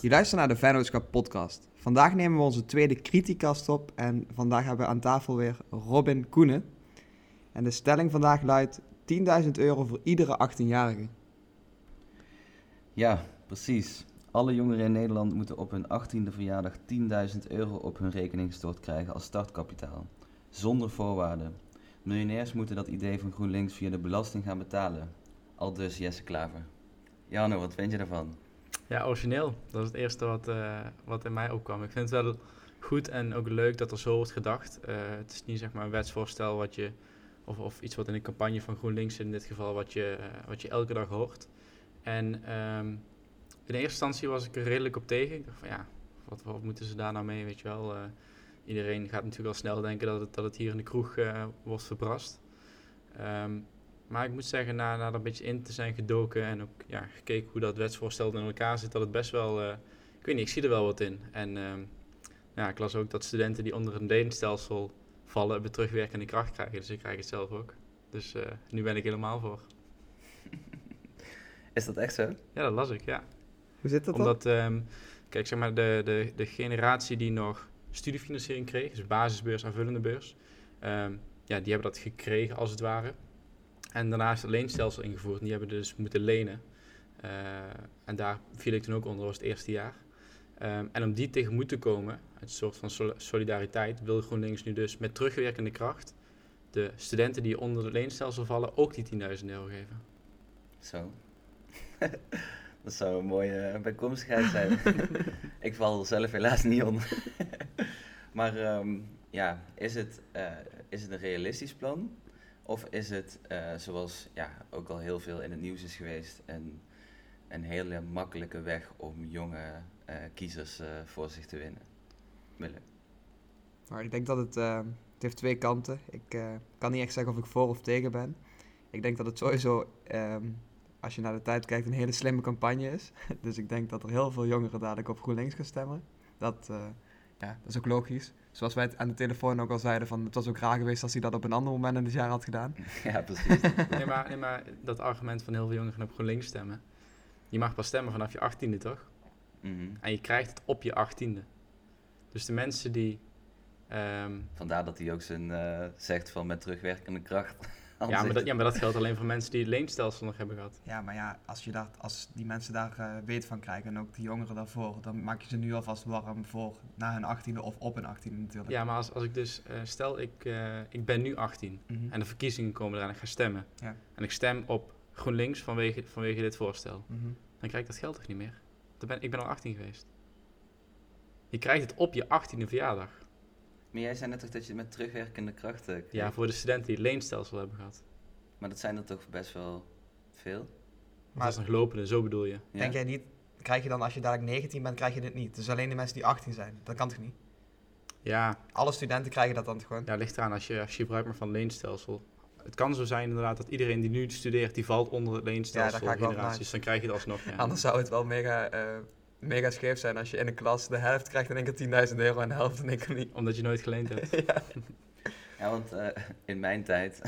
Je luistert naar de Vennootschap podcast. Vandaag nemen we onze tweede criticast op en vandaag hebben we aan tafel weer Robin Koenen. En de stelling vandaag luidt 10.000 euro voor iedere 18-jarige. Ja, precies. Alle jongeren in Nederland moeten op hun 18e verjaardag 10.000 euro op hun rekening gestort krijgen als startkapitaal. Zonder voorwaarden. Miljonairs moeten dat idee van GroenLinks via de belasting gaan betalen. Al dus Jesse Klaver. Jano, wat vind je daarvan? Ja, origineel. Dat is het eerste wat, uh, wat in mij opkwam. Ik vind het wel goed en ook leuk dat er zo wordt gedacht. Uh, het is niet zeg maar een wetsvoorstel wat je, of, of iets wat in een campagne van GroenLinks in dit geval, wat je, uh, wat je elke dag hoort. En um, in eerste instantie was ik er redelijk op tegen. Ik dacht van ja, wat, wat moeten ze daar nou mee, weet je wel. iedereen gaat natuurlijk al snel denken dat het, dat het hier in de kroeg wordt verbrast. Um, maar ik moet zeggen, na, na er een beetje in te zijn gedoken en ook ja, gekeken hoe dat wetsvoorstel in elkaar zit, dat het best wel, uh, ik weet niet, ik zie er wel wat in. En uh, ja, ik las ook dat studenten die onder een leenstelsel vallen, weer terugwerkende kracht krijgen. Dus ik krijg het zelf ook. Dus uh, nu ben ik helemaal voor. Is dat echt zo? Ja, dat las ik, ja. Hoe zit dat Omdat, um, kijk, zeg maar, de, de, de generatie die nog studiefinanciering kreeg, dus basisbeurs, aanvullende beurs, um, ja, die hebben dat gekregen als het ware. En daarna is het leenstelsel ingevoerd en die hebben dus moeten lenen. Uh, en daar viel ik toen ook onder, dat was het eerste jaar. Um, en om die tegemoet te komen, een soort van solidariteit, wil GroenLinks nu dus met terugwerkende kracht de studenten die onder het leenstelsel vallen ook die 10.000 euro geven. Zo. dat zou een mooie uh, bijkomstigheid zijn. ik val er zelf helaas niet onder. maar um, ja, is het, uh, is het een realistisch plan? Of is het, uh, zoals ja, ook al heel veel in het nieuws is geweest, een, een hele makkelijke weg om jonge uh, kiezers uh, voor zich te winnen? Willem? Nou, ik denk dat het, het heeft twee kanten. Ik kan niet echt zeggen of ik voor of tegen ben. Ik denk dat het sowieso, um, als je naar de tijd kijkt, een hele slimme campagne is. dus ik denk dat er heel veel jongeren dadelijk op GroenLinks gaan stemmen. Dat, ja, dat is ook logisch. Zoals wij het aan de telefoon ook al zeiden, van het was ook raar geweest als hij dat op een ander moment in het jaar had gedaan. Ja, precies. nee, maar, nee, maar dat argument van heel veel jongeren op GroenLinks stemmen. Je mag pas stemmen vanaf je achttiende, toch? Mm -hmm. En je krijgt het op je achttiende. Dus de mensen die... Um, Vandaar dat hij ook zijn uh, zegt van met terugwerkende kracht. Ja maar, dat, ja, maar dat geldt alleen voor mensen die het leenstelsel nog hebben gehad. Ja, maar ja, als, je daar, als die mensen daar uh, weet van krijgen en ook die jongeren daarvoor, dan maak je ze nu alvast warm voor na hun achttiende of op hun achttiende natuurlijk. Ja, maar als, als ik dus, uh, stel ik, uh, ik ben nu 18 Mhm. en de verkiezingen komen eraan en ik ga stemmen. Ja. En ik stem op GroenLinks vanwege, vanwege dit voorstel. Mhm. Dan krijg ik dat geld toch niet meer? Dan ben, ik ben al 18 geweest. Je krijgt het op je 18e verjaardag. Maar jij zei net toch dat je het met terugwerkende krachten kreeg? Ja, voor de studenten die het leenstelsel hebben gehad. Maar dat zijn er toch best wel veel? Maar dat is nog lopende, zo bedoel je. Ja. Denk jij niet, krijg je dan als je dadelijk 19 bent, krijg je dit niet? Dus alleen de mensen die 18 zijn. Dat kan toch niet? Ja, Alle studenten krijgen dat dan toch gewoon? ja ligt eraan als je, als je gebruik maakt van het leenstelsel. Het kan zo zijn inderdaad dat iedereen die nu studeert, die valt onder het leenstelsel Ja, daar ga ik wel generaties. Dan krijg je het alsnog. Ja. Anders zou het wel mega, eh, mega scheef zijn als je in een klas de helft krijgt in één keer 10.000 euro en de helft in één keer niet. Omdat je nooit geleend hebt. ja. Ja, want uh, in mijn tijd,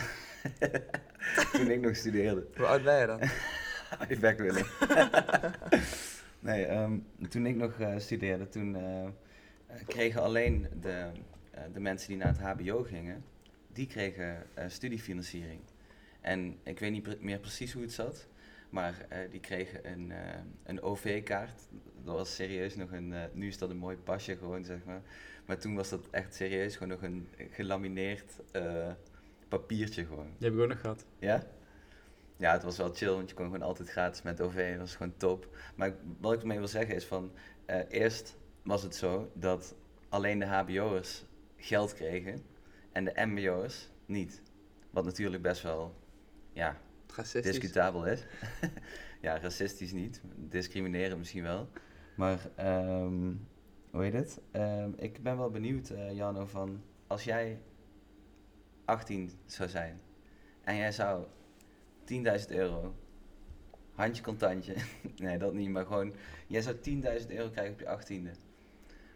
toen ik nog studeerde... Hoe oud ben je dan? ik ben Willem. nee, um, toen ik nog uh, studeerde, toen uh, kregen alleen de, de mensen die naar het hbo gingen, die kregen studiefinanciering. En ik weet niet pre meer precies hoe het zat, maar die kregen een, een OV-kaart. Dat was serieus nog een, nu is dat een mooi pasje gewoon, zeg maar. Maar toen was dat echt serieus gewoon nog een gelamineerd uh, papiertje gewoon. Die heb ik ook nog gehad. Ja? Ja, het was wel chill, want je kon gewoon altijd gratis met OV. Dat was gewoon top. Maar wat ik ermee wil zeggen is van... Uh, eerst was het zo dat alleen de hbo'ers geld kregen en de mbo'ers niet. Wat natuurlijk best wel, ja, discutabel is. ja, racistisch niet. Discrimineren misschien wel. Maar... Um, hoe heet het? Uh, ik ben wel benieuwd, uh, Jano, van als jij 18 zou zijn en jij zou 10.000 euro, handje contantje, nee dat niet, maar gewoon, jij zou 10.000 euro krijgen op je 18e.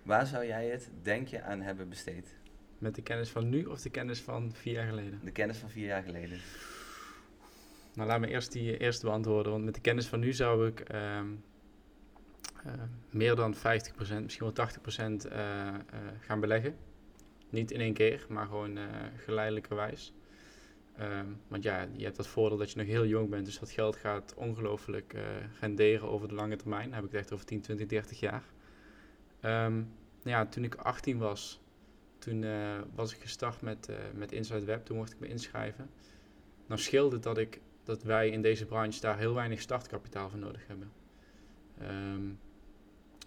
Waar zou jij het, denk je, aan hebben besteed? Met de kennis van nu of de kennis van vier jaar geleden? De kennis van vier jaar geleden. Nou, laat me eerst die eerste beantwoorden, want met de kennis van nu zou ik... Um, eh, meer dan 50%, misschien wel 80% eh, eh, gaan beleggen. Niet in één keer, maar gewoon eh geleidelijkerwijs. Ehm, want ja, je hebt dat voordeel dat je nog heel jong bent, dus dat geld gaat ongelooflijk eh renderen over de lange termijn. Heb ik het echt over 10, 20, 30 jaar. Ehm, nou ja, toen ik 18 was, toen eh, was ik gestart met, eh, met Inside Web. Toen mocht ik me inschrijven. Nou scheelde het dat, ik, dat wij in deze branche daar heel weinig startkapitaal voor nodig hebben. Ehm,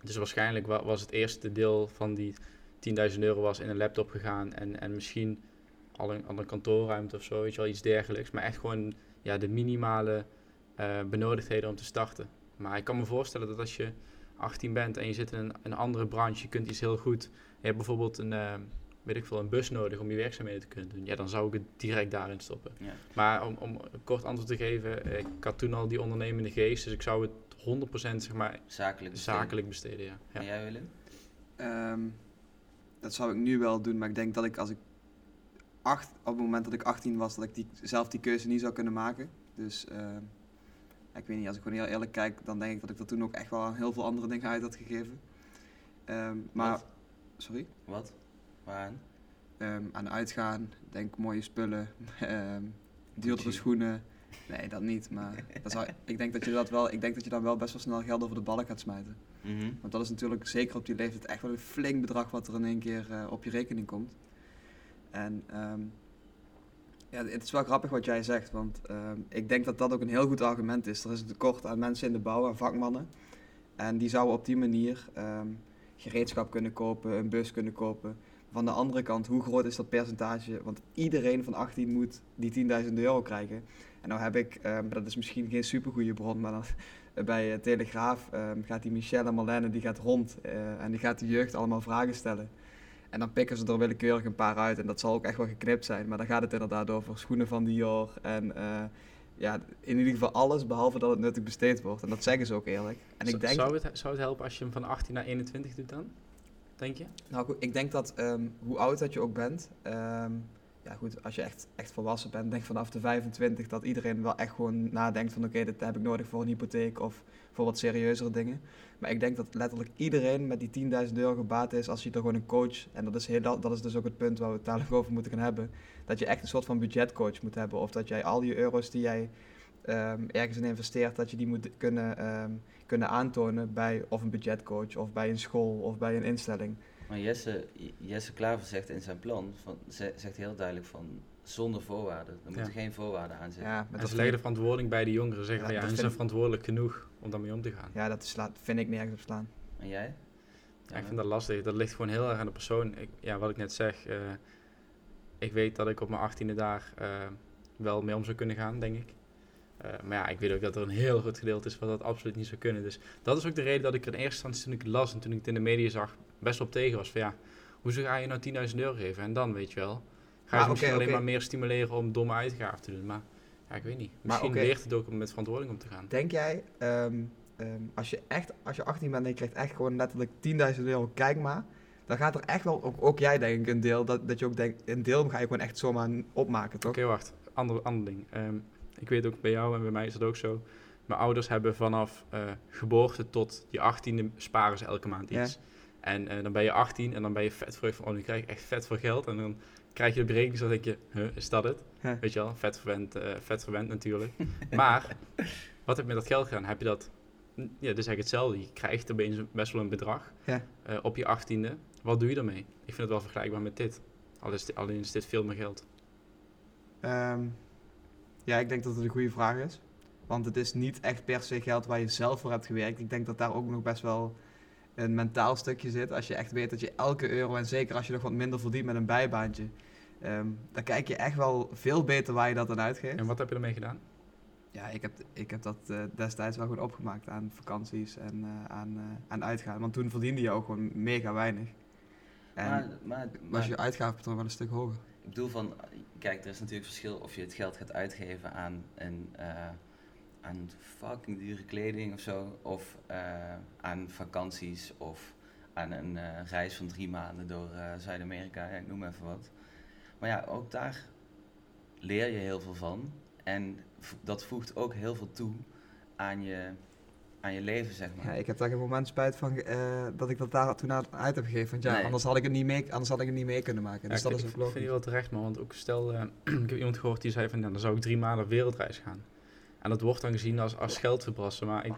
dus waarschijnlijk wa- was het eerste deel van die 10.000 euro was in een laptop gegaan en, en misschien al een, al een kantoorruimte of zo, weet je wel, iets dergelijks. Maar echt gewoon ja, de minimale eh, benodigdheden om te starten. Maar ik kan me voorstellen dat als je 18 bent en je zit in een, een andere branche, je kunt iets heel goed. Je hebt bijvoorbeeld een, eh, weet ik veel, een bus nodig om je werkzaamheden te kunnen doen. Ja, dan zou ik het direct daarin stoppen. Ja. Maar om, om een kort antwoord te geven, ik had toen al die ondernemende geest, dus ik zou het 100% zeg maar Zakelijk besteden. zakelijk besteden, ja. ja. En jij Willem? Ehm, dat zou ik nu wel doen, maar ik denk dat ik als ik acht, op het moment dat ik 18 was, dat ik die, zelf die keuze niet zou kunnen maken. Dus ehm, ik weet niet, als ik gewoon heel eerlijk kijk, dan denk ik dat ik dat toen ook echt wel aan heel veel andere dingen uit had gegeven. Ehm, maar, Wat? sorry? Wat? Waaraan? Ehm, aan uitgaan, denk mooie spullen, ehm duurdere schoenen. Nee, dat niet, maar dat zou, ik, denk dat je dat wel, ik denk dat je dan wel best wel snel geld over de ballen gaat smijten. Mhm. Want dat is natuurlijk zeker op die leeftijd echt wel een flink bedrag wat er in één keer eh, op je rekening komt. En ehm, ja, het is wel grappig wat jij zegt, want ehm, ik denk dat dat ook een heel goed argument is. Er is een tekort aan mensen in de bouw, aan vakmannen. En die zouden op die manier ehm, gereedschap kunnen kopen, een bus kunnen kopen. Van de andere kant, hoe groot is dat percentage? Want iedereen van 18 moet die 10.000 euro krijgen. En nou heb ik, ehm, dat is misschien geen supergoeie bron, maar dan, bij eh, Telegraaf ehm, gaat die Michelle en Marlene die gaat rond eh, en die gaat de jeugd allemaal vragen stellen. En dan pikken ze er willekeurig een paar uit en dat zal ook echt wel geknipt zijn. Maar dan gaat het inderdaad over schoenen van Dior en eh, ja, in ieder geval alles behalve dat het nuttig besteed wordt. En dat zeggen ze ook eerlijk. En ik denk, zou, het, zou het helpen als je hem van 18 naar 21 doet dan? Denk je? nou goed, ik denk dat ehm, hoe oud dat je ook bent, ja goed, als je echt, echt volwassen bent, denk vanaf de 25 dat iedereen wel echt gewoon nadenkt van oké, dit heb ik nodig voor een hypotheek of voor wat serieuzere dingen. Maar ik denk dat letterlijk iedereen met die 10.000 euro gebaat is als je er gewoon een coach, en dat is, heel, dat is dus ook het punt waar we het dadelijk over moeten gaan hebben, dat je echt een soort van budgetcoach moet hebben. Of dat jij al die euro's die jij ehm, ergens in investeert, dat je die moet kunnen, ehm, kunnen aantonen bij of een budgetcoach of bij een school of bij een instelling. Maar Jesse, Jesse Klaver zegt in zijn plan, van, ze- zegt heel duidelijk van zonder voorwaarden. Er moeten geen voorwaarden aan zitten. Ja, En met ze dat leggen de verantwoording bij de jongeren. Zeggen Ja, van ja, hun vind zijn verantwoordelijk genoeg om daarmee om te gaan. Ja, dat slaat, vind ik nergens op slaan. En jij? Ja, ik vind dat lastig. Dat ligt gewoon heel erg aan de persoon. Ik, ja, wat ik net zeg, eh, ik weet dat ik op mijn achttiende daar eh, wel mee om zou kunnen gaan, denk ik. Eh, maar ja, ik weet ook dat er een heel groot gedeelte is wat dat absoluut niet zou kunnen. Dus dat is ook de reden dat ik er in eerste instantie toen ik het las en toen ik het in de media zag, best op tegen was. Van ja, hoezo ga je nou 10.000 euro geven? En dan, weet je wel, ga je Maar ze misschien alleen maar meer stimuleren om domme uitgaven te doen. Maar ja, ik weet niet. Misschien oké. leert het ook om met verantwoording om te gaan. Denk jij, ehm, ehm, als je echt, als je 18 bent en je krijgt echt gewoon letterlijk 10.000 euro, kijk maar. Dan gaat er echt wel, ook, ook jij denk ik, een deel, dat, dat je ook denkt, een deel ga je gewoon echt zomaar opmaken, toch? Oké, wacht. Ander, ander ding. Ehm, ik weet ook bij jou en bij mij is het ook zo. Mijn ouders hebben vanaf eh, geboorte tot je achttiende sparen ze elke maand Ja. En eh, dan ben je 18 en dan ben je vet verheugd van, oh, nu krijg ik echt vet veel geld. En dan krijg je de berekening, dan denk je, huh, is dat het? Weet je wel, vet verwend, eh, vet verwend natuurlijk. maar, wat heb je met dat geld gedaan? Heb je dat, ja, dus eigenlijk hetzelfde. Je krijgt opeens een- best wel een bedrag Ja. eh, op je achttiende. Wat doe je daarmee? Ik vind het wel vergelijkbaar met dit. Al is Alleen is dit veel meer geld. Ehm, ja, ik denk dat het een goede vraag is. Want het is niet echt per se geld waar je zelf voor hebt gewerkt. Ik denk dat daar ook nog best wel een mentaal stukje zit. Als je echt weet dat je elke euro, en zeker als je nog wat minder verdient met een bijbaantje, ehm, dan kijk je echt wel veel beter waar je dat aan uitgeeft. En wat heb je ermee gedaan? Ja, ik heb, ik heb dat eh, destijds wel goed opgemaakt aan vakanties en eh, aan, eh, aan uitgaan. Want toen verdiende je ook gewoon mega weinig. En maar, maar, was maar je uitgavenpatroon wel een stuk hoger. ik bedoel van, kijk, er is natuurlijk verschil of je het geld gaat uitgeven aan een, eh, aan fucking dure kleding of zo, of eh, aan vakanties of aan een eh, reis van drie maanden door eh, Zuid-Amerika, ja, ik noem even wat. Maar ja, ook daar leer je heel veel van en dat voegt ook heel veel toe aan je, aan je leven, zeg maar. Ja, ik heb daar geen moment spijt van eh, dat ik dat daar toen aan- uit heb gegeven. Want ja, Nee. anders, had ik het niet mee, anders had ik het niet mee kunnen maken. Ja, Dus ik dat vind- is ook ik vind logisch. je wel terecht, man. Want ook stel, eh, ik heb iemand gehoord die zei van, ja, dan zou ik drie maanden wereldreis gaan. En dat wordt dan gezien als, als geld verbrassen. Maar ik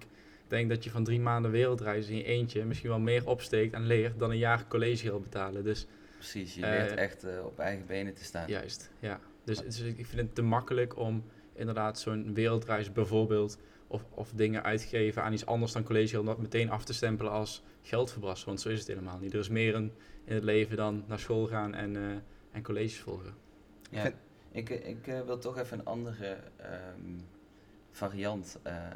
denk dat je van drie maanden wereldreis in je eentje misschien wel meer opsteekt en leert dan een jaar collegegeld betalen. Dus Precies, je Eh, leert echt eh, op eigen benen te staan. juist, ja. Dus, dus ik vind het te makkelijk om inderdaad zo'n wereldreis bijvoorbeeld of, of dingen uitgeven aan iets anders dan collegegeld, om dat meteen af te stempelen als geld verbrassen. Want zo is het helemaal niet. Er is meer in, in het leven dan naar school gaan en, eh, en colleges volgen. Ja, ik, ik eh, wil toch even een andere ehm, variant eh,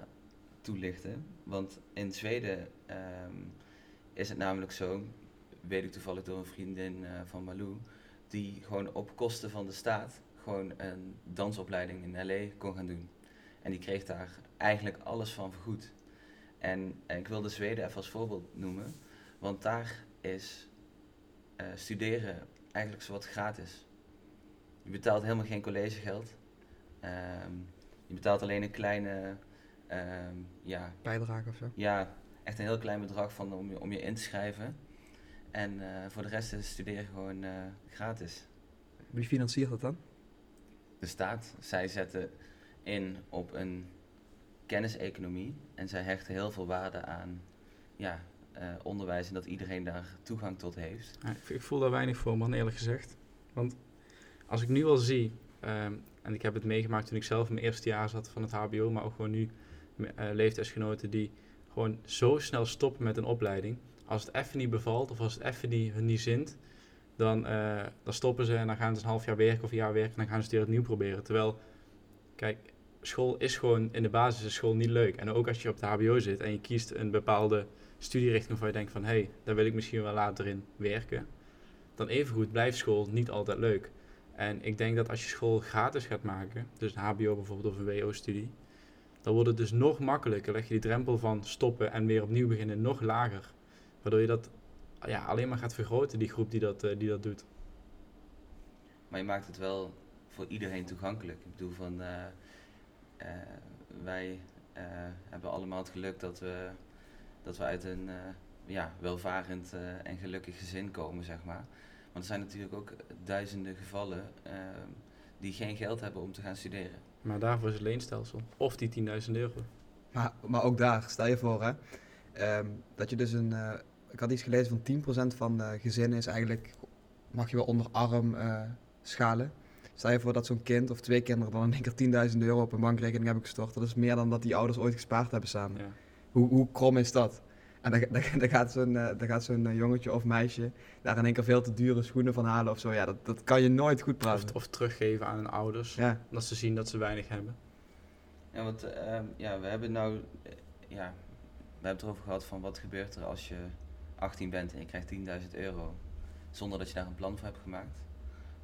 toelichten. Want in Zweden ehm, is het namelijk zo, weet ik toevallig door een vriendin eh, van Malou, die gewoon op kosten van de staat gewoon een dansopleiding in LA kon gaan doen. En die kreeg daar eigenlijk alles van vergoed. En eh, ik wilde Zweden even als voorbeeld noemen, want daar is studeren eigenlijk zowat gratis. Je betaalt helemaal geen collegegeld. Ehm, je betaalt alleen een kleine, ehm, ja, Bijdrage of zo. ja, echt een heel klein bedrag van om je, om je in te schrijven. En eh, voor de rest is studeren gewoon eh, gratis. Wie financiert dat dan? De staat, zij zetten in op een kenniseconomie en zij hechten heel veel waarde aan ja, eh, onderwijs en dat iedereen daar toegang tot heeft. Ja, ik, ik voel daar weinig voor, man, eerlijk gezegd. Want als ik nu al zie, ehm, en ik heb het meegemaakt toen ik zelf in mijn eerste jaar zat van het HBO, maar ook gewoon nu eh, leeftijdsgenoten die gewoon zo snel stoppen met een opleiding. Als het even niet bevalt of als het even niet, hun niet zint, dan, eh, dan stoppen ze en dan gaan ze een half jaar werken of een jaar werken en dan gaan ze het weer opnieuw proberen. Terwijl, kijk, school is gewoon in de basis is school niet leuk. En ook als je op de HBO zit en je kiest een bepaalde studierichting waarvan je denkt van hé, hey, daar wil ik misschien wel later in werken. Dan evengoed blijft school niet altijd leuk. En ik denk dat als je school gratis gaat maken, dus een HBO bijvoorbeeld of een WO-studie, dan wordt het dus nog makkelijker. Leg je die drempel van stoppen en weer opnieuw beginnen nog lager. Waardoor je dat ja, alleen maar gaat vergroten, die groep die dat, eh, die dat doet. Maar je maakt het wel voor iedereen toegankelijk. Ik bedoel van, eh, eh, wij hebben allemaal het geluk dat we, dat we uit een ja, welvarend en gelukkig gezin komen, zeg maar. Maar er zijn natuurlijk ook duizenden gevallen eh, die geen geld hebben om te gaan studeren. Maar daarvoor is het leenstelsel. Of die 10.000 euro. Maar, maar ook daar, stel je voor hè, ehm, dat je dus een... eh, ik had iets gelezen van 10% van de gezinnen is eigenlijk, mag je wel onder arm eh, schalen. Stel je voor dat zo'n kind of twee kinderen dan in één keer 10.000 euro op een bankrekening hebben gestort. Dat is meer dan dat die ouders ooit gespaard hebben samen. Ja. Hoe, hoe krom is dat? En dan, dan, dan gaat zo'n eh, dan gaat zo'n eh, jongetje of meisje daar in één keer veel te dure schoenen van halen of zo. Ja, dat, dat kan je nooit goed praten. Of, of teruggeven aan hun ouders. Ja, Omdat ze zien dat ze weinig hebben. Ja, want eh, ja, we hebben nou, eh, ja, we hebben het erover gehad van wat gebeurt er als je 18 bent en je krijgt 10.000 euro zonder dat je daar een plan voor hebt gemaakt.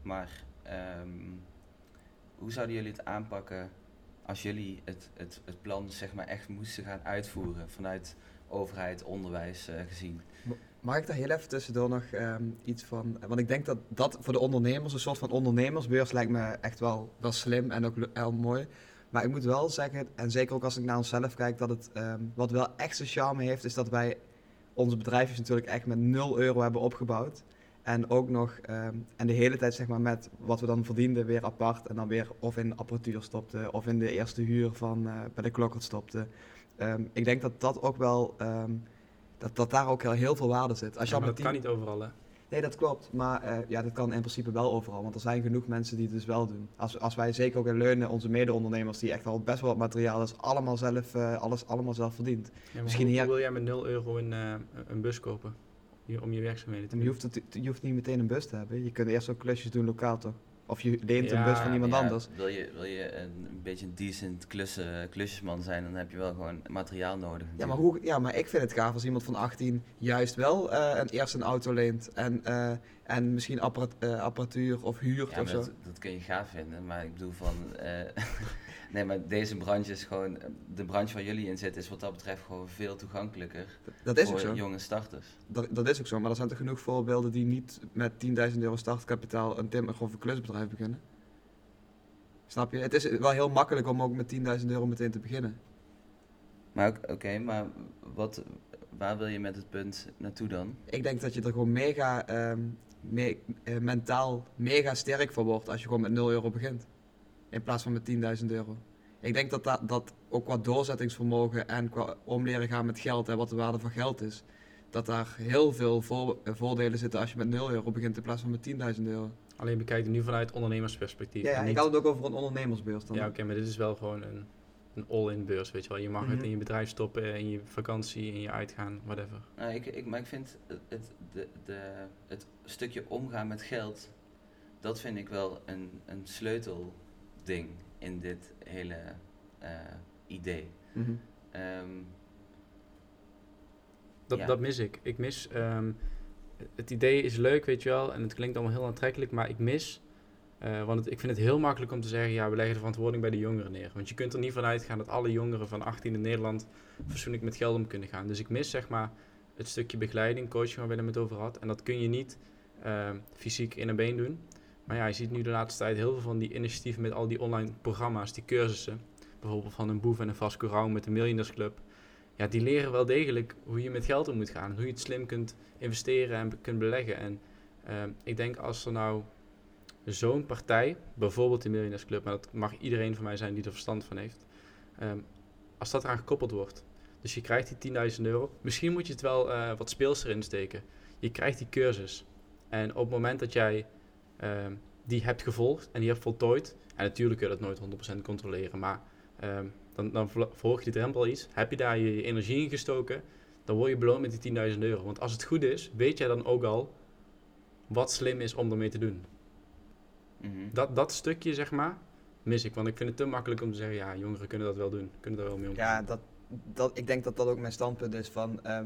Maar ehm, hoe zouden jullie het aanpakken als jullie het, het, het plan zeg maar echt moesten gaan uitvoeren vanuit overheid, onderwijs eh, gezien? Mag ik daar heel even tussendoor nog ehm, iets van... Want ik denk dat dat voor de ondernemers, een soort van ondernemersbeurs, lijkt me echt wel, wel slim en ook heel mooi. Maar ik moet wel zeggen, en zeker ook als ik naar onszelf kijk, dat het ehm, wat wel echt zijn charme heeft, is dat wij onze bedrijfjes natuurlijk echt met 0 euro hebben opgebouwd. En ook nog, ehm, en de hele tijd zeg maar met wat we dan verdienden weer apart. En dan weer of in apparatuur stopten, of in de eerste huur van eh, bij de klokkert stopten. Ehm, ik denk dat dat ook wel, ehm, dat, dat daar ook heel, heel veel waarde zit. Als je Ja, maar dat kan niet overal, hè? Nee, dat klopt. Maar eh, ja, dat kan in principe wel overal. Want er zijn genoeg mensen die het dus wel doen. Als, als wij zeker ook in leunen, onze mede-ondernemers, die echt al best wel wat materiaal is, allemaal zelf, eh, alles allemaal zelf verdient. Ja, Misschien hoe, wil jij met 0 euro een, eh, een bus kopen? Om je werkzaamheden te Maar je doen? hoeft, het, je hoeft niet meteen een bus te hebben. Je kunt eerst ook klusjes doen lokaal toch? Of je leent een bus van iemand Ja, anders. Wil je, wil je een, een beetje een decent klussen, klusjesman zijn, dan heb je wel gewoon materiaal nodig. Ja maar, hoe, ja, maar ik vind het gaaf als iemand van 18 juist wel eh, een, eerst een auto leent. En, eh, en misschien apparat, eh, apparatuur of huurt Ja, of zo. dat, dat kun je gaaf vinden, maar ik bedoel van... eh, nee, maar deze branche is gewoon... De branche waar jullie in zitten is wat dat betreft gewoon veel toegankelijker Dat is ook voor zo. jonge starters. Dat, dat is ook zo. Maar er zijn toch genoeg voorbeelden die niet met 10.000 euro startkapitaal een timmer of een klusbedrijf beginnen. Snap je? Het is wel heel makkelijk om ook met 10.000 euro meteen te beginnen. Maar ook- oké, maar wat, waar wil je met het punt naartoe dan? Ik denk dat je er gewoon mega, ehm, me- eh, mentaal mega sterk voor wordt als je gewoon met 0 euro begint. In plaats van met 10.000 euro. Ik denk dat, dat dat ook qua doorzettingsvermogen en qua omleren gaan met geld en wat de waarde van geld is. Dat daar heel veel voor- eh, voordelen zitten als je met 0 euro begint in plaats van met 10.000 euro. Alleen bekijk het nu vanuit ondernemersperspectief. Ja, ik had het ook over een ondernemersbeurs dan. Ja, oké, maar dit is wel gewoon een, een all-in beurs, weet je wel. Je mag het Mhm. in je bedrijf stoppen, in je vakantie, in je uitgaan, whatever. Nou, ik, ik, maar ik vind het, het, de, de, het stukje omgaan met geld, dat vind ik wel een, een sleutelding in dit hele eh, idee. Mhm. Ehm, Dat, Ja. dat mis ik. Ik mis, ehm, het idee is leuk, weet je wel, en het klinkt allemaal heel aantrekkelijk, maar ik mis, eh, want ik vind het heel makkelijk om te zeggen, ja, we leggen de verantwoording bij de jongeren neer. Want je kunt er niet van uitgaan dat alle jongeren van 18 in Nederland fatsoenlijk met geld om kunnen gaan. Dus ik mis, zeg maar, het stukje begeleiding, coaching waar Willem het over had. En dat kun je niet ehm, fysiek in een been doen. Maar ja, je ziet nu de laatste tijd heel veel van die initiatieven met al die online programma's, die cursussen. Bijvoorbeeld van een boef en een Vasco met de Millionaires Club. Ja, die leren wel degelijk hoe je met geld om moet gaan. Hoe je het slim kunt investeren en kunt beleggen. En ehm, ik denk als er nou zo'n partij, bijvoorbeeld de Millionaires Club, maar dat mag iedereen van mij zijn die er verstand van heeft. ehm, als dat eraan gekoppeld wordt. Dus je krijgt die 10.000 euro. Misschien moet je het wel eh, wat speels erin steken. Je krijgt die cursus. En op het moment dat jij ehm, die hebt gevolgd en die hebt voltooid. En natuurlijk kun je dat nooit 100% controleren. Maar ehm, dan, dan je de drempel iets. Heb je daar je energie in gestoken. Dan word je beloond met die 10.000 euro. Want als het goed is, weet jij dan ook al wat slim is om ermee te doen. Mhm. Dat, dat stukje, zeg maar, mis ik. Want ik vind het te makkelijk om te zeggen, ja, jongeren kunnen dat wel doen. Kunnen daar wel mee omgaan. Ja, dat, dat, ik denk dat dat ook mijn standpunt is van ehm,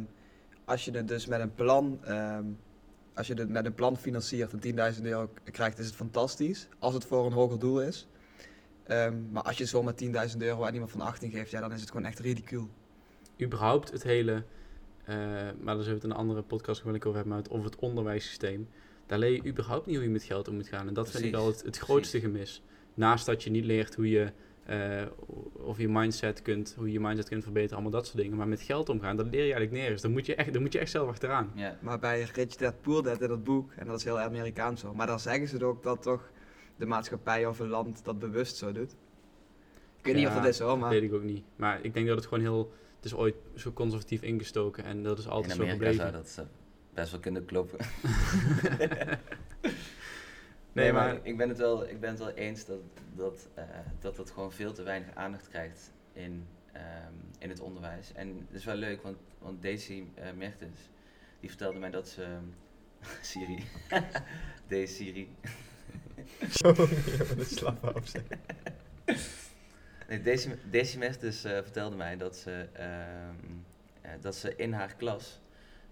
als je het dus met een plan, ehm, als je het met een plan financiert en 10.000 euro krijgt, is het fantastisch. Als het voor een hoger doel is. Ehm, maar als je zomaar 10.000 euro aan iemand van 18 geeft, ja, dan is het gewoon echt ridicuul. überhaupt het hele, eh, maar daar zullen we het in een andere podcast ik over hebben, maar het, over het onderwijssysteem. Daar leer je überhaupt niet hoe je met geld om moet gaan. En dat vind ik al het, het grootste gemis. Naast dat je niet leert hoe je, eh, of je mindset kunt, hoe je mindset kunt verbeteren, allemaal dat soort dingen. Maar met geld omgaan, dat leer je eigenlijk nergens. Dan moet je echt, dan moet je echt zelf achteraan. Ja, Maar bij Rich Dad Poor Dad in dat boek, en dat is heel Amerikaans zo, maar dan zeggen ze ook dat toch de maatschappij of een land dat bewust zo doet. Ik weet niet of dat is hoor, Dat maar... weet ik ook niet. Maar ik denk dat het gewoon heel, het is ooit zo conservatief ingestoken en dat is altijd zo Amerika gebleven. zou dat best wel kunnen kloppen. Nee, maar ik ben het wel, ik ben het wel eens dat dat, eh, dat dat gewoon veel te weinig aandacht krijgt in, ehm, in het onderwijs. En het is wel leuk, want, want Daisy eh Mertens, die vertelde mij dat ze... Siri. Deze Siri. Nee, Daisy, Daisy Mertens eh, vertelde mij dat ze, ehm, eh, dat ze in haar klas,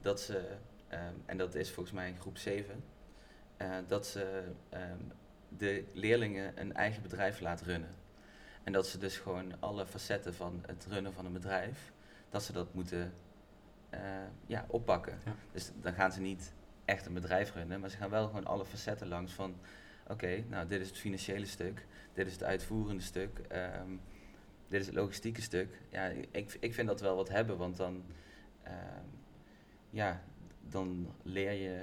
dat ze, ehm, en dat is volgens mij in groep 7, eh, dat ze ehm, de leerlingen een eigen bedrijf laat runnen. En dat ze dus gewoon alle facetten van het runnen van een bedrijf, dat ze dat moeten eh, ja, oppakken. Ja. Dus dan gaan ze niet echt een bedrijf runnen, maar ze gaan wel gewoon alle facetten langs van, oké, nou dit is het financiële stuk, dit is het uitvoerende stuk, ehm, dit is het logistieke stuk. Ja, ik, ik vind dat wel wat hebben, want dan, ja, dan leer je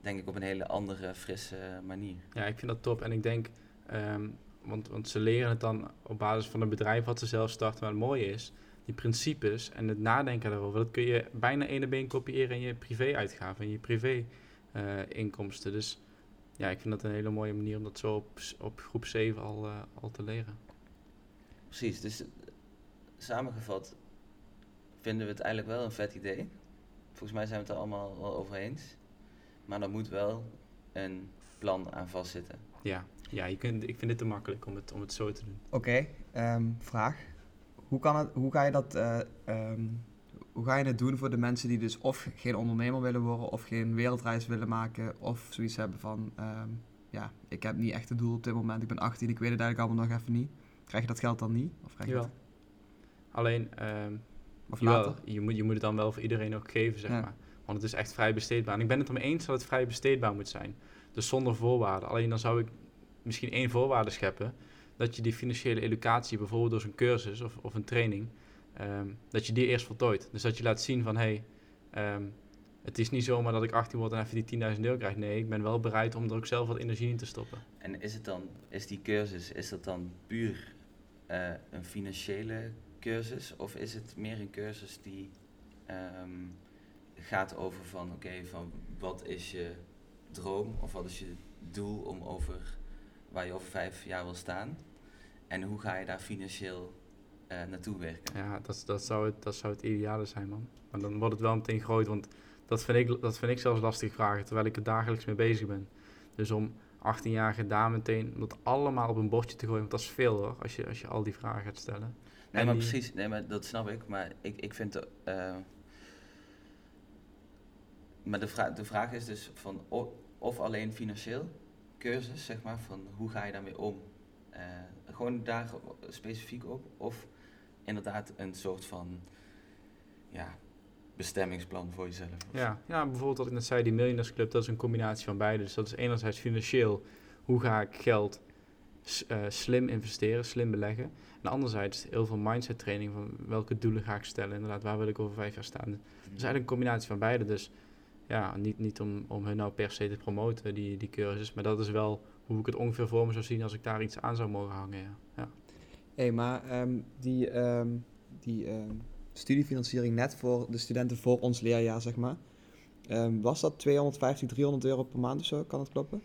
denk ik op een hele andere, frisse manier. Ja, ik vind dat top. En ik denk, ehm, want, want ze leren het dan op basis van een bedrijf wat ze zelf starten. Maar het mooie is, die principes en het nadenken daarover, dat kun je bijna één op één kopiëren in je privé-uitgaven, in je privé-inkomsten. dus ja, ik vind dat een hele mooie manier om dat zo op, op groep 7 al, eh, al te leren. Precies, dus eh, samengevat vinden we het eigenlijk wel een vet idee. Volgens mij zijn we het er allemaal wel over eens. Maar er moet wel een plan aan vastzitten. Ja, ja je kunt, ik vind het te makkelijk om het, om het zo te doen. Oké, ehm, vraag. Hoe, kan het, hoe, ga je dat, eh, ehm, hoe ga je het doen voor de mensen die dus of geen ondernemer willen worden, of geen wereldreis willen maken, of zoiets hebben van, ehm, ja, ik heb niet echt een doel op dit moment, ik ben 18, ik weet het eigenlijk allemaal nog even niet. Krijg je dat geld dan niet? Of krijg je Jawel. Alleen, ehm, of Jawel, later? je moet, je moet het dan wel voor iedereen ook geven, zeg Ja. maar. Want het is echt vrij besteedbaar. En ik ben het ermee eens dat het vrij besteedbaar moet zijn. Dus zonder voorwaarden. Alleen dan zou ik misschien één voorwaarde scheppen. Dat je die financiële educatie, bijvoorbeeld door zo'n cursus of, of een training, ehm, dat je die eerst voltooit. Dus dat je laat zien van, hé, hey, ehm, het is niet zomaar dat ik 18 word en even die 10.000 euro krijg. Nee, ik ben wel bereid om er ook zelf wat energie in te stoppen. En is het dan, is die cursus, is dat dan puur eh, een financiële cursus? Of is het meer een cursus die ehm, gaat over van, oké, van wat is je droom of wat is je doel om over, waar je over vijf jaar wil staan? En hoe ga je daar financieel uh, naartoe werken? Ja, dat, dat, zou het, dat zou het ideale zijn, man. Maar dan wordt het wel meteen groot, want dat vind ik, dat vind ik zelfs lastig vragen, terwijl ik er dagelijks mee bezig ben. Dus om 18-jarige dame meteen dat allemaal op een bordje te gooien, want dat is veel hoor, als je, als je al die vragen gaat stellen. Nee, maar precies, nee, maar dat snap ik, maar ik, ik vind... Uh, maar de, vraag de vraag is dus van of alleen financieel cursus, zeg maar, van hoe ga je daarmee om? Uh, gewoon daar specifiek op, of inderdaad een soort van ja, bestemmingsplan voor jezelf. Ja, ja, bijvoorbeeld wat ik net zei, die Millionaires Club, dat is een combinatie van beide. Dus dat is enerzijds financieel, hoe ga ik geld uh, slim investeren, slim beleggen. En anderzijds heel veel mindset training van welke doelen ga ik stellen, inderdaad, waar wil ik over vijf jaar staan. Is eigenlijk een combinatie van beide. Dus ja, niet, niet om, om hun nou per se te promoten, die, die cursus, maar dat is wel hoe ik het ongeveer voor me zou zien als ik daar iets aan zou mogen hangen. Ja. hey, maar um, die, um, die um, studiefinanciering net voor de studenten voor ons leerjaar, zeg maar. Was dat 250, 300 euro per maand of zo? Kan dat kloppen?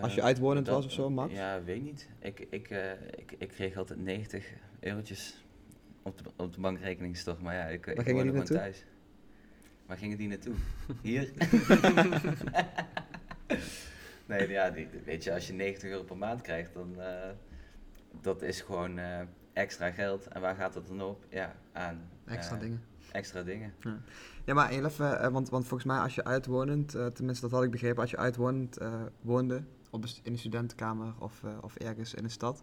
Als je uh, uitwonend was of zo, Max? Ja, weet niet. Ik, ik, uh, ik, ik kreeg altijd 90 eurotjes op de, op de bankrekening toch, maar ja, ik, ik woonde gewoon thuis. Waar gingen die naartoe? Hier? nee, ja, die, weet je, als je 90 euro per maand krijgt, dan uh, dat is gewoon uh, extra geld. En waar gaat dat dan op? Ja, aan... Extra uh, dingen. Extra dingen. Ja, ja maar even, want, want volgens mij als je uitwonend, tenminste dat had ik begrepen, als je uitwonend woonde in een studentenkamer of, of ergens in een stad,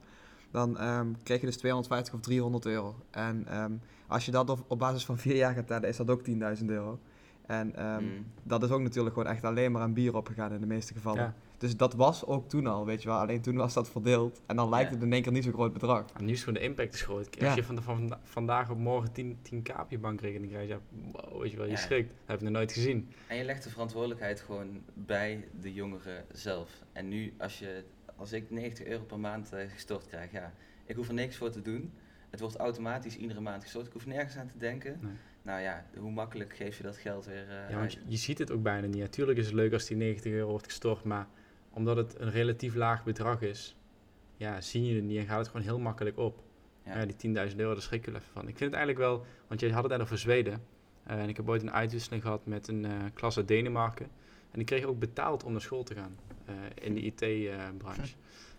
dan um, kreeg je dus 250 of 300 euro. En um, als je dat op, op basis van vier jaar gaat tellen, is dat ook 10.000 euro. En um, mm. dat is ook natuurlijk gewoon echt alleen maar aan bier opgegaan in de meeste gevallen. Ja. Dus dat was ook toen al, weet je wel. Alleen toen was dat verdeeld. En dan lijkt ja. het in één keer niet zo'n groot bedrag. En nu is gewoon de impact is groot. Als ja. je van, de, van vandaag op morgen 10, 10k op je bankrekening krijgt, ja, wow, weet je wel, je schrikt. Dat heb je nog nooit gezien. En je legt de verantwoordelijkheid gewoon bij de jongeren zelf. En nu, als, je, als ik 90 euro per maand uh, gestort krijg, ja, ik hoef er niks voor te doen. Het wordt automatisch iedere maand gestort. Ik hoef nergens aan te denken. Nee nou ja, hoe makkelijk geef je dat geld weer uh, Ja, want je, je, ziet het ook bijna niet. Natuurlijk is het leuk als die 90 euro wordt gestort, maar omdat het een relatief laag bedrag is, ja, zie je het niet en gaat het gewoon heel makkelijk op. Ja. ja die 10.000 euro, daar schrik je even van. Ik vind het eigenlijk wel, want je had het net over Zweden. Uh, en ik heb ooit een uitwisseling gehad met een uh, klas uit Denemarken. En die kreeg ook betaald om naar school te gaan in de IT-branche.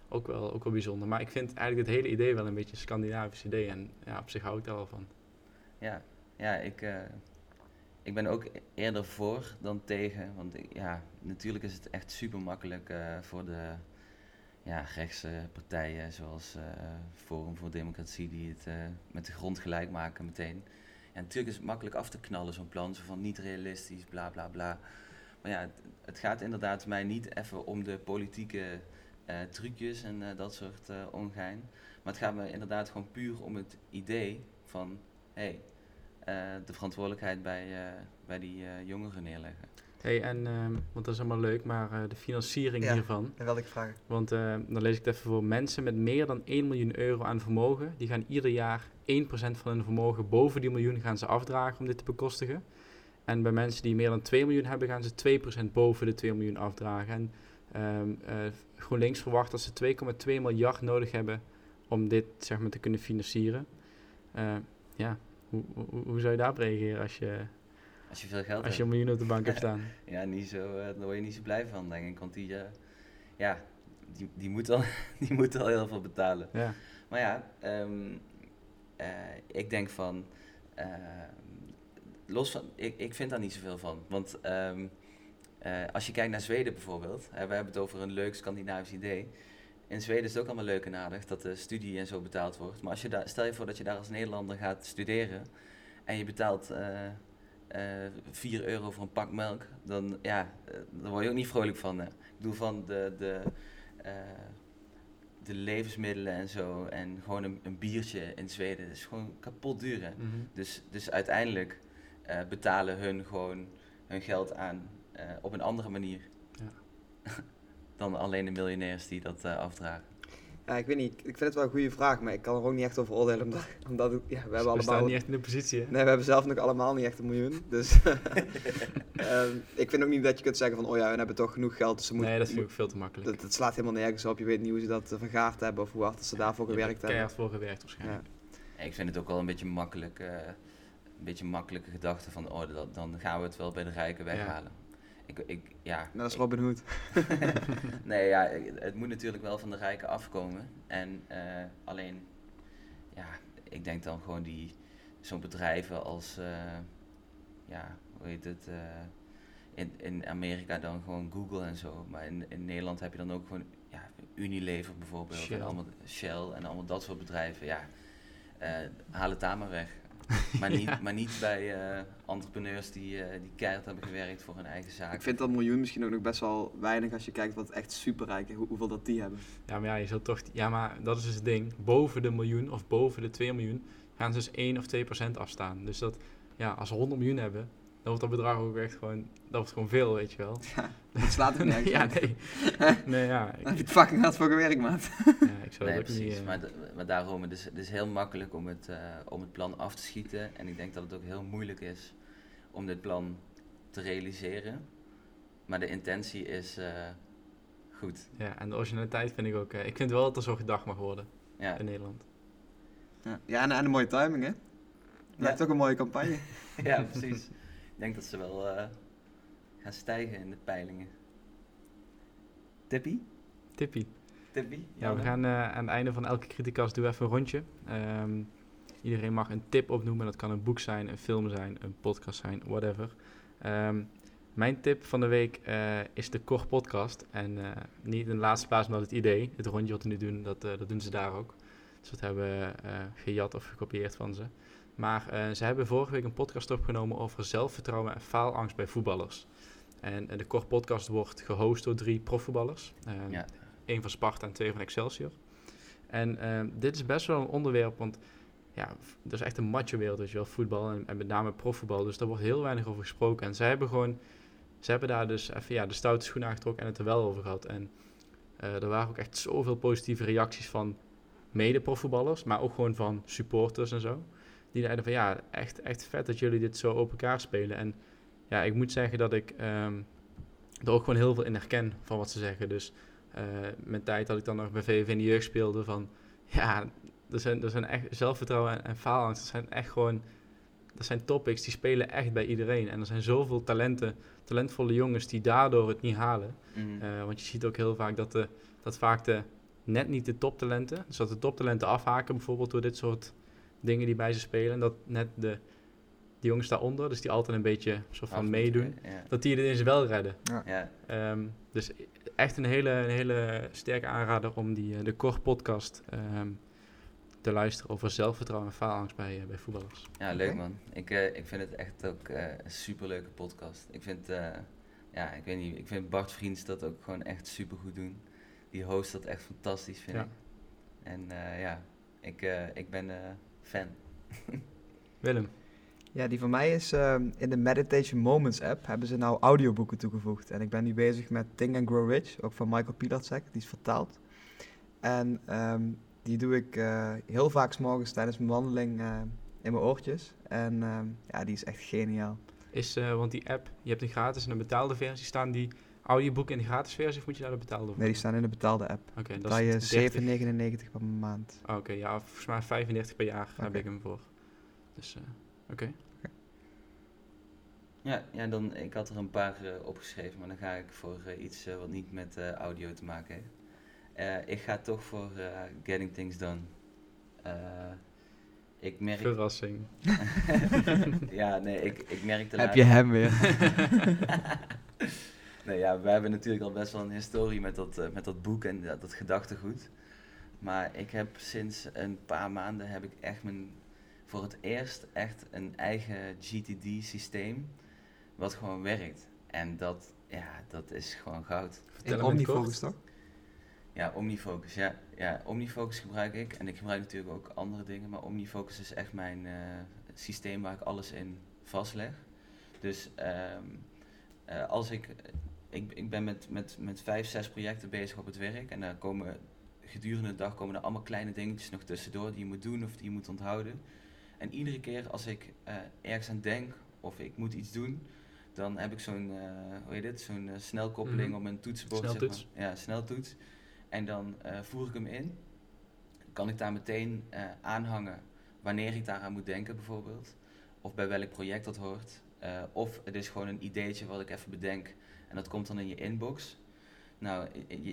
ook, wel, ook wel bijzonder. Maar ik vind eigenlijk het hele idee wel een beetje een Scandinavisch idee. En ja, op zich hou ik daar wel van. Ja, ja, ik, uh, ik ben ook eerder voor dan tegen. Want ja, natuurlijk is het echt super makkelijk uh, voor de ja, rechtse partijen zoals uh, Forum voor Democratie die het met de grond gelijk maken meteen. Ja, natuurlijk is het makkelijk af te knallen zo'n plan, zo van niet realistisch, bla bla bla. Maar ja, het, het gaat inderdaad mij niet even om de politieke trucjes en dat soort ongein. Maar het gaat me inderdaad gewoon puur om het idee van, hé, hey, de verantwoordelijkheid bij, uh, bij die uh, jongeren neerleggen. hey, en um, want dat is allemaal leuk, maar de financiering ja, hiervan. Wilde ik vragen. Want dan lees ik het even voor. Mensen met meer dan 1 miljoen euro aan vermogen, die gaan ieder jaar 1% van hun vermogen boven die miljoen gaan ze afdragen om dit te bekostigen. En bij mensen die meer dan 2 miljoen hebben, gaan ze 2% boven de 2 miljoen afdragen. En um, GroenLinks verwacht dat ze 2,2 miljard nodig hebben om dit zeg maar, te kunnen financieren. ja, hoe, hoe, zou je daarop reageren als je, als je veel geld als je een miljoen op de bank hebt staan? ja, niet zo, uh, daar word je niet zo blij van, denk ik. Want die, uh, ja, die, die, moet al, die moet al heel veel betalen. Ja. Maar ja, um, uh, ik denk van, los van, ik, ik vind daar niet zoveel van. Want um, als je kijkt naar Zweden bijvoorbeeld, hè, we hebben het over een leuk Scandinavisch idee in Zweden is het ook allemaal leuk en aardig dat de studie en zo betaald wordt. Maar als je daar, stel je voor dat je daar als Nederlander gaat studeren en je betaalt uh, uh, 4 euro voor een pak melk, dan, ja, uh, daar word je ook niet vrolijk van. Hè. Ik bedoel van de, de, de levensmiddelen en zo. En gewoon een, een biertje in Zweden is gewoon kapot duur. Hè? Mhm. Dus, dus uiteindelijk eh, betalen hun gewoon hun geld aan eh, op een andere manier. Ja. dan alleen de miljonairs die dat eh, afdragen. Ja, ik weet niet. Ik vind het wel een goede vraag, maar ik kan er ook niet echt over oordelen. Omdat, omdat ja, we hebben We allemaal... staan niet echt in de positie, hè? Nee, we hebben zelf nog allemaal niet echt een miljoen. Dus ehm, ik vind ook niet dat je kunt zeggen van, oh ja, we hebben toch genoeg geld. Dus ze moeten, Nee, dat vind ik ook veel te makkelijk. dat, dat slaat helemaal nergens op. Je weet niet hoe ze dat eh, vergaard hebben of hoe hard ze daarvoor gewerkt er hebben. keihard voor gewerkt waarschijnlijk. Ja, Ik vind het ook wel een beetje makkelijk, eh, een beetje makkelijke gedachte van, oh, dat, dan gaan we het wel bij de rijken weghalen. Ik, ik, ja, Net als ik- Robin Hood. nee, ja, het moet natuurlijk wel van de rijken afkomen. En eh, alleen, ja, ik denk dan gewoon die, zo'n bedrijven als, eh, ja, hoe heet het, eh, in, in Amerika dan gewoon Google en zo. Maar in, in Nederland heb je dan ook gewoon, ja, Unilever bijvoorbeeld. Shell. En allemaal, Shell en allemaal dat soort bedrijven, ja. eh, haal het daar maar weg. Maar niet, Ja. maar niet bij eh, entrepreneurs die, eh, die keihard hebben gewerkt voor hun eigen zaak. Ik vind dat miljoen misschien ook nog best wel weinig als je kijkt wat echt superrijken, hoe, hoeveel dat die hebben. Ja, maar ja, je zult toch... Ja, maar dat is dus het ding. Boven de miljoen of boven de 2 miljoen gaan ze dus 1 of 2 procent afstaan. Dus dat, ja, als ze 100 miljoen hebben, dan wordt dat bedrag ook echt gewoon... Dat wordt gewoon veel, weet je wel. Dat slaat er nergens ja, nee. Nee, ja. Heb Ik, je het fucking hard voor gewerkt, maat. ja, ik zou Nee, ook precies. eh, Maar, maar daarom, het is, het is heel makkelijk om het, eh, om het plan af te schieten. En ik denk dat het ook heel moeilijk is om dit plan te realiseren. Maar de intentie is eh, goed. ja, en de originaliteit vind ik ook... eh, ik vind wel dat er zo gedacht mag worden Ja, in Nederland. Ja, ja en, en een mooie timing, hè? Lijkt Ja. ook een mooie campagne. ja precies. ik denk dat ze wel eh, gaan stijgen in de peilingen. Tippie? Tippie. Tippie? Ja, we gaan eh, aan het einde van elke criticast doen we even een rondje. Ehm, iedereen mag een tip opnoemen. Dat kan een boek zijn, een film zijn, een podcast zijn, whatever. Ehm, mijn tip van de week eh, is de Kor podcast. En eh, niet in de laatste plaats, maar het idee. Het rondje wat we nu doen, dat, dat doen ze daar ook. Dus dat hebben we gejat of gekopieerd van ze. Maar ze hebben vorige week een podcast opgenomen over zelfvertrouwen en faalangst bij voetballers. En de Kor podcast wordt gehost door drie profvoetballers. Ehm, Ja. Eén van Sparta en twee van Excelsior. En ehm, dit is best wel een onderwerp, want ja, dat is echt een macho wereld, je wel, voetbal en, en met name profvoetbal. Dus daar wordt heel weinig over gesproken. En zij hebben gewoon, ze hebben daar dus even ja, de stoute schoen aangetrokken en het er wel over gehad. En eh, er waren ook echt zoveel positieve reacties van mede-profvoetballers, maar ook gewoon van supporters en zo. Die zeiden van ja, echt, echt vet dat jullie dit zo open elkaar spelen. En ja, ik moet zeggen dat ik ehm, er ook gewoon heel veel in herken van wat ze zeggen. Dus mijn tijd dat ik dan nog bij VVV in de jeugd speelde, van ja, er zijn, er zijn echt zelfvertrouwen en, en faalangst. Dat zijn echt gewoon, dat zijn topics die spelen echt bij iedereen. En er zijn zoveel talenten, talentvolle jongens die daardoor het niet halen. Mhm. Eh, want je ziet ook heel vaak dat, de, dat vaak de, net niet de toptalenten, dus dat de toptalenten afhaken bijvoorbeeld door dit soort dingen die bij ze spelen. En dat net de, de jongens daaronder, dus die altijd een beetje soort van Af- meedoen, Ja. dat die het ineens wel redden. ja. Ehm, dus echt een hele, een hele sterke aanrader om die, eh, de podcast ehm, te luisteren over zelfvertrouwen en faalangst bij, eh, bij voetballers. Ja, leuk man. Ik, eh, ik vind het echt ook eh, een superleuke podcast. Ik vind, eh, ja, ik weet niet, ik vind Bart Vriends dat ook gewoon echt super goed doen. Die host dat echt fantastisch, vind Ja. ik. En eh, ja, ik, eh, ik ben fan. Willem, Ja, die van mij is ehm, in de Meditation Moments app hebben ze nou audioboeken toegevoegd. En ik ben nu bezig met Think and Grow Rich, ook van Michael Pilarczyk, die is vertaald. En ehm, die doe ik eh, heel vaak 's morgens tijdens mijn wandeling eh, in mijn oortjes. En ehm, ja, die is echt geniaal. is, eh, want die app, je hebt een gratis en een betaalde versie, staan die audioboeken in de gratis versie of moet je naar de betaalde voor? Nee, die staan in de betaalde app. Oké, dat je is 30. 7,99 per maand. Oh, Oké, ja, volgens mij 35 per jaar heb Oké. ik hem voor. Dus, oké. Ja, ja dan, ik had er een paar eh, opgeschreven, maar dan ga ik voor eh, iets eh, wat niet met eh, audio te maken heeft. Eh, ik ga toch voor eh, Getting Things Done. Eh, ik merk... Verrassing. ja, nee, ik, ik merk de Heb je hem weer? Nee, ja, we hebben natuurlijk al best wel een historie met dat, eh, met dat boek en dat, dat gedachtegoed. Maar ik heb sinds een paar maanden heb ik echt mijn, voor het eerst echt een eigen GTD-systeem wat gewoon werkt. En dat, ja, dat is gewoon goud. Vertel In omnifocus toch? Ja, Omnifocus. Ja, ja, Omnifocus gebruik ik. En ik gebruik natuurlijk ook andere dingen. Maar Omnifocus is echt mijn eh, systeem waar ik alles in vastleg. Dus ehm, eh, als ik... Ik, ik ben met, met, met vijf, zes projecten bezig op het werk. En daar komen gedurende de dag komen er allemaal kleine dingetjes nog tussendoor die je moet doen of die je moet onthouden. En iedere keer als ik uh, ergens aan denk of ik moet iets doen, dan heb ik zo'n, uh, hoe heet dit, zo'n uh, snelkoppeling mm -hmm. op mijn toetsenbord. Sneltoets. Zeg maar. Ja, sneltoets. En dan voer ik hem in. Kan ik daar meteen aanhangen wanneer ik daaraan moet denken bijvoorbeeld. Of bij welk project dat hoort. of het is gewoon een ideetje wat ik even bedenk en dat komt dan in je inbox. Nou,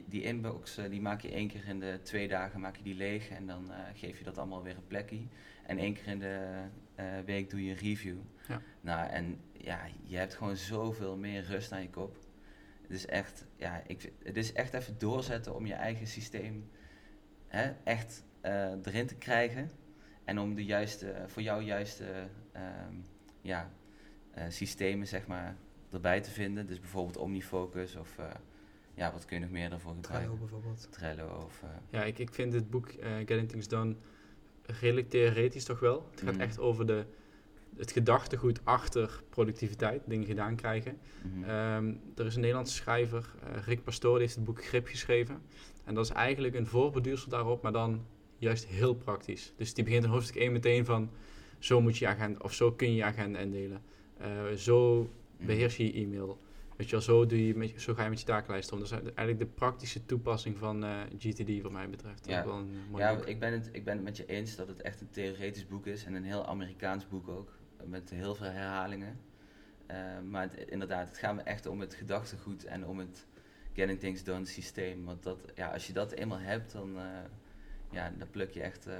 die inbox die maak je één keer in de twee dagen maak je die leeg en dan uh, geef je dat allemaal weer een plekje. En één keer in de uh, week doe je een review. Ja. Nou, en ja, je hebt gewoon zoveel meer rust aan je kop. Het is echt, ja, ik, het is echt even doorzetten om je eigen systeem hè, echt uh, erin te krijgen. En om de juiste, voor jou juiste ja, systemen, zeg maar, erbij te vinden. Dus bijvoorbeeld Omnifocus of ja, wat kun je nog meer daarvoor gebruiken? Trello bijvoorbeeld. Trello of... Uh... Ja, ik, ik vind dit boek, uh, Getting Things Done, redelijk theoretisch toch wel. Het gaat Mm. echt over de, het gedachtegoed achter productiviteit, dingen gedaan krijgen. Mhm. Ehm, er is een Nederlandse schrijver, eh, Rick Pastoor, die heeft het boek Grip geschreven. En dat is eigenlijk een voorbeduursel daarop, maar dan juist heel praktisch. Dus die begint in hoofdstuk 1 meteen van, zo moet je je agenda, of zo kun je je agenda indelen. Eh, zo Mhm. beheers je je e-mail. Weet je wel, zo, doe je met, zo ga je met je takenlijst om. Dat is eigenlijk de praktische toepassing van eh, GTD wat mij betreft. Ja. Ook wel een mooi Ja, boek. ik ben, het, ik ben het met je eens dat het echt een theoretisch boek is en een heel Amerikaans boek ook, met heel veel herhalingen. Eh, maar het- inderdaad, het gaat me echt om het gedachtegoed en om het getting things done systeem. Want dat, ja, als je dat eenmaal hebt, dan, eh, ja, dan pluk je echt eh,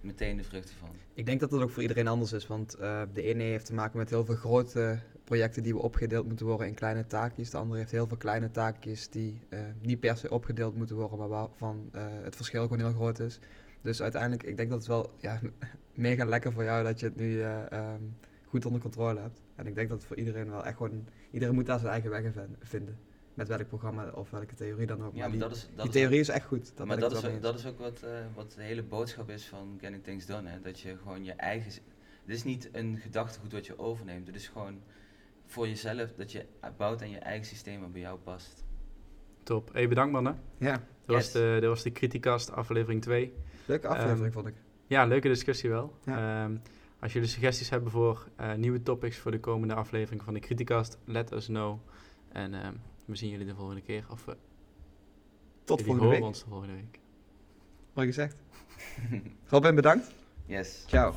meteen de vruchten van. Ik denk dat dat ook voor iedereen anders is, want eh, de ene heeft te maken met heel veel grote projecten die opgedeeld moeten worden in kleine taakjes. De andere heeft heel veel kleine taakjes die eh, niet per se opgedeeld moeten worden, maar waarvan eh, het verschil gewoon heel groot is. Dus uiteindelijk, ik denk dat het wel ja, mega lekker voor jou dat je het nu eh, ehm, goed onder controle hebt. En ik denk dat het voor iedereen wel echt gewoon, iedereen moet daar zijn eigen weg in vin- vinden. Met welk programma of welke theorie dan ook. Ja, maar maar die, dat is, dat die is theorie is echt goed. Dat maar dat is, ook, dat is ook wat, wat de hele boodschap is van Getting Things Done. Hè? Dat je gewoon je eigen... Het is niet een gedachtegoed wat je overneemt. Het is gewoon voor jezelf dat je bouwt aan je eigen systeem wat bij jou past. Top. Hey, bedankt mannen. Ja, Dat, was de, dat was de Criticast aflevering 2. leuke aflevering Ehm, vond ik. Ja, leuke discussie wel. Ja. Ehm, als jullie suggesties hebben voor eh, nieuwe topics voor de komende aflevering van de Criticast, let us know. En ehm, we zien jullie de volgende keer. Of we Tot volgende horen week. ons de volgende week. Mooi gezegd. Robin, bedankt. yes. Ciao.